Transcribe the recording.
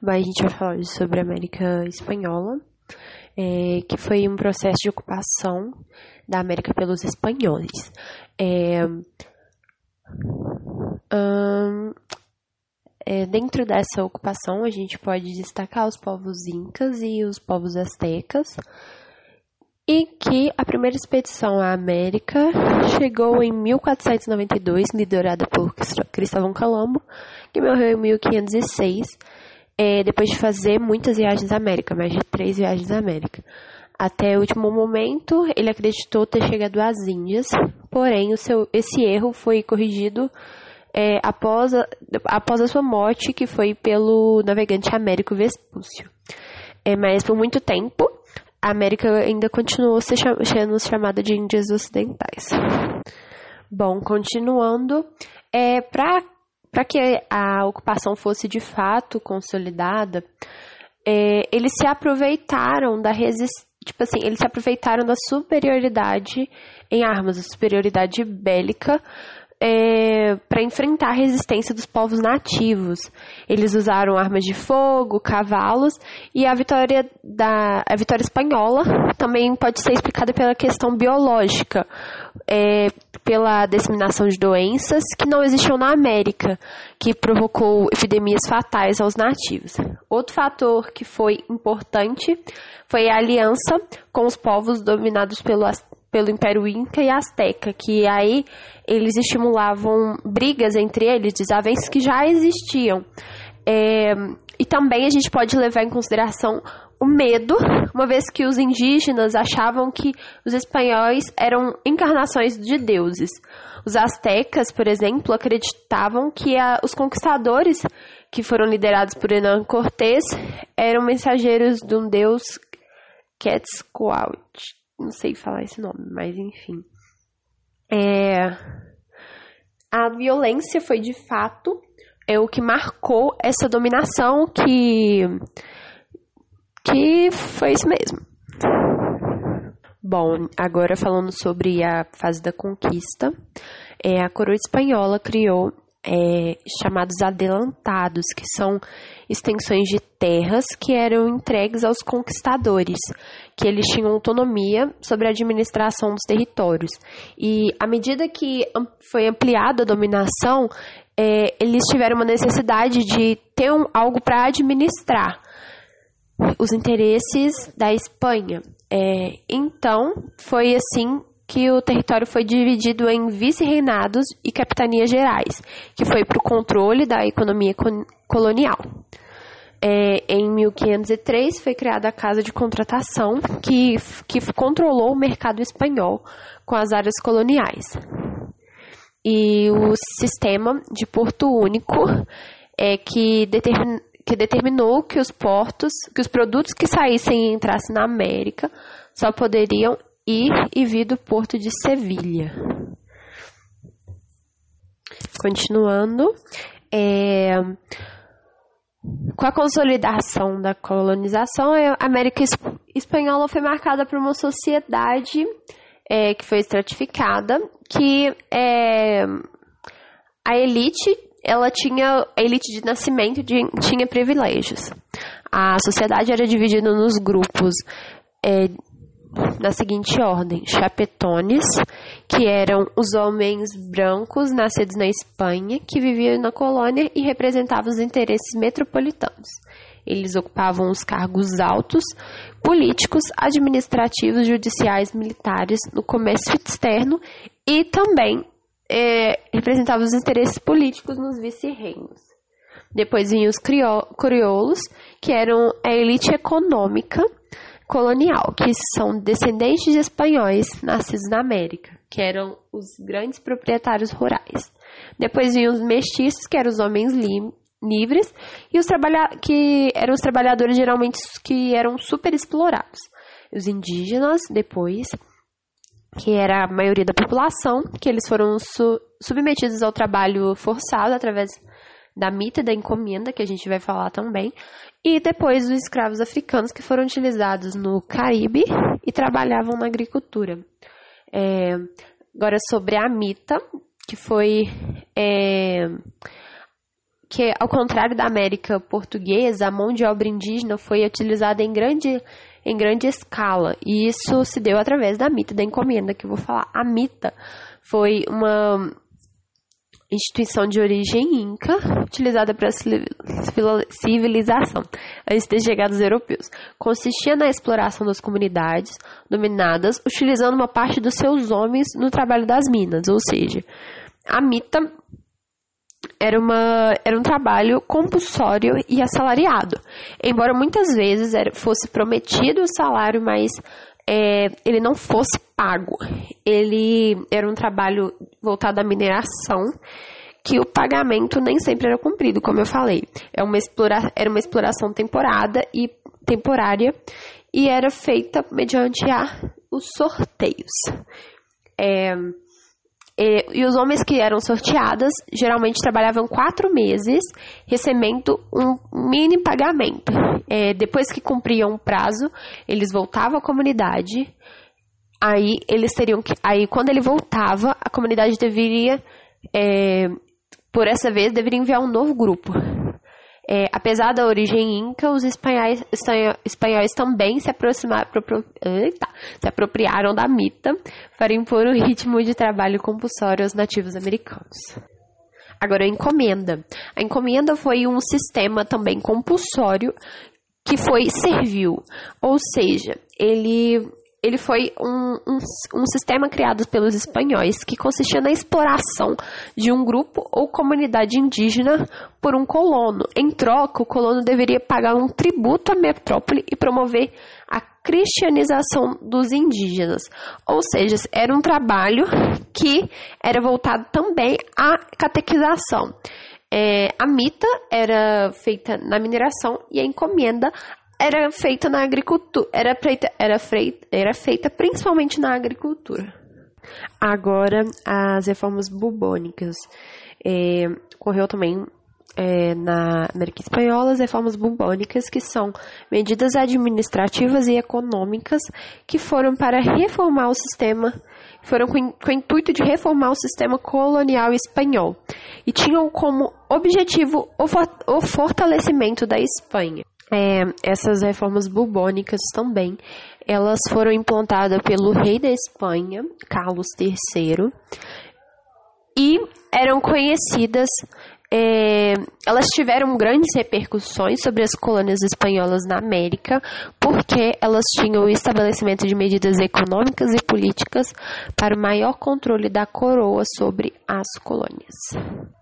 mas a gente vai falar sobre a América Espanhola, é, que foi um processo de ocupação da América pelos espanhóis. É, é, dentro dessa ocupação, a gente pode destacar os povos incas e os povos astecas, e que a primeira expedição à América chegou em 1492, liderada por Cristóvão Colombo, que morreu em 1506, é, depois de fazer muitas viagens à América, mais de três viagens à América. Até o último momento, ele acreditou ter chegado às Índias, porém o seu, esse erro foi corrigido é, após, a, após a sua morte, que foi pelo navegante Américo Vespúcio. É, mas por muito tempo, a América ainda continuou sendo chamada de Índias Ocidentais. Bom, continuando, é, para que a ocupação fosse de fato consolidada, é, eles se aproveitaram da resistência tipo assim, eles se aproveitaram da superioridade em armas, da superioridade bélica é, para enfrentar a resistência dos povos nativos. Eles usaram armas de fogo, cavalos e a vitória da a vitória espanhola também pode ser explicada pela questão biológica, é, pela disseminação de doenças que não existiam na América, que provocou epidemias fatais aos nativos. Outro fator que foi importante foi a aliança com os povos dominados pelo, pelo Império Inca e Azteca, que aí eles estimulavam brigas entre eles, desavenças que já existiam. É, e também a gente pode levar em consideração o medo, uma vez que os indígenas achavam que os espanhóis eram encarnações de deuses. Os astecas, por exemplo, acreditavam que a, os conquistadores que foram liderados por Hernán Cortés eram mensageiros de um deus Quetzalcoatl. Não sei falar esse nome, mas enfim. É, a violência foi de fato é o que marcou essa dominação que que foi isso mesmo. Bom, agora falando sobre a fase da conquista, é, a coroa espanhola criou é, chamados adelantados, que são extensões de terras que eram entregues aos conquistadores, que eles tinham autonomia sobre a administração dos territórios. E à medida que foi ampliada a dominação, é, eles tiveram uma necessidade de ter um, algo para administrar os interesses da Espanha. É, então, foi assim que o território foi dividido em vice-reinados e capitanias gerais, que foi para o controle da economia colonial. É, em 1503 foi criada a Casa de Contratação, que, que controlou o mercado espanhol com as áreas coloniais. E o sistema de porto único é que, determin, que determinou que os portos, que os produtos que saíssem e entrassem na América só poderiam ir e vir do porto de Sevilha. Continuando, é, com a consolidação da colonização, a América Espanhola foi marcada por uma sociedade é, que foi estratificada, que é, a elite, ela tinha, a elite de nascimento de, tinha privilégios. A sociedade era dividida nos grupos é, na seguinte ordem: chapetones, que eram os homens brancos nascidos na Espanha, que viviam na colônia e representavam os interesses metropolitanos. Eles ocupavam os cargos altos, políticos, administrativos, judiciais, militares, no comércio externo e também é, representavam os interesses políticos nos vice-reinos. Depois vinham os crioulos, que eram a elite econômica colonial, que são descendentes de espanhóis nascidos na América, que eram os grandes proprietários rurais. Depois vinham os mestiços, que eram os homens li livres, e os que eram os trabalhadores geralmente que eram super explorados. Os indígenas, depois, que era a maioria da população, que eles foram su submetidos ao trabalho forçado através da mita da encomenda, que a gente vai falar também, e depois os escravos africanos que foram utilizados no Caribe e trabalhavam na agricultura. É, agora sobre a mita, que foi é, que, ao contrário da América portuguesa, a mão de obra indígena foi utilizada em grande, em grande escala. E isso se deu através da mita da encomenda, que eu vou falar. A mita foi uma instituição de origem inca, utilizada para a civilização, antes de ter chegado os europeus. Consistia na exploração das comunidades dominadas, utilizando uma parte dos seus homens no trabalho das minas, ou seja, a mita era, uma, era um trabalho compulsório e assalariado. Embora muitas vezes era, fosse prometido o salário, mas é, ele não fosse pago. Ele era um trabalho voltado à mineração, que o pagamento nem sempre era cumprido, como eu falei. É uma explora, era uma exploração temporada e temporária e era feita mediante a, os sorteios. É, e, e, os homens que eram sorteadas geralmente trabalhavam quatro meses, recebendo um mini pagamento. É, depois que cumpriam o prazo, eles voltavam à comunidade. Aí eles teriam que. Aí quando ele voltava, a comunidade deveria, é, por essa vez, deveria enviar um novo grupo. É, apesar da origem inca, os espanhóis, espanhóis também se, aproximaram, se apropriaram da mita para impor o ritmo de trabalho compulsório aos nativos americanos. Agora, a encomenda. A encomenda foi um sistema também compulsório que foi servil, ou seja, ele ele foi um, um, um, sistema criado pelos espanhóis que consistia na exploração de um grupo ou comunidade indígena por um colono. Em troca, o colono deveria pagar um tributo à metrópole e promover a cristianização dos indígenas. Ou seja, era um trabalho que era voltado também à catequização. É, a mita era feita na mineração e a encomenda era feita na agricultura, era feita, era, feita, era feita principalmente na agricultura. Agora, as reformas bubônicas. É, ocorreu também é, na América Espanhola as reformas bubônicas, que são medidas administrativas e econômicas que foram para reformar o sistema, foram com, com o intuito de reformar o sistema colonial espanhol e tinham como objetivo o, for, o fortalecimento da Espanha. É, essas reformas bubônicas também, elas foram implantadas pelo rei da Espanha, Carlos III, e eram conhecidas, é, elas tiveram grandes repercussões sobre as colônias espanholas na América, porque elas tinham o estabelecimento de medidas econômicas e políticas para o maior controle da coroa sobre as colônias.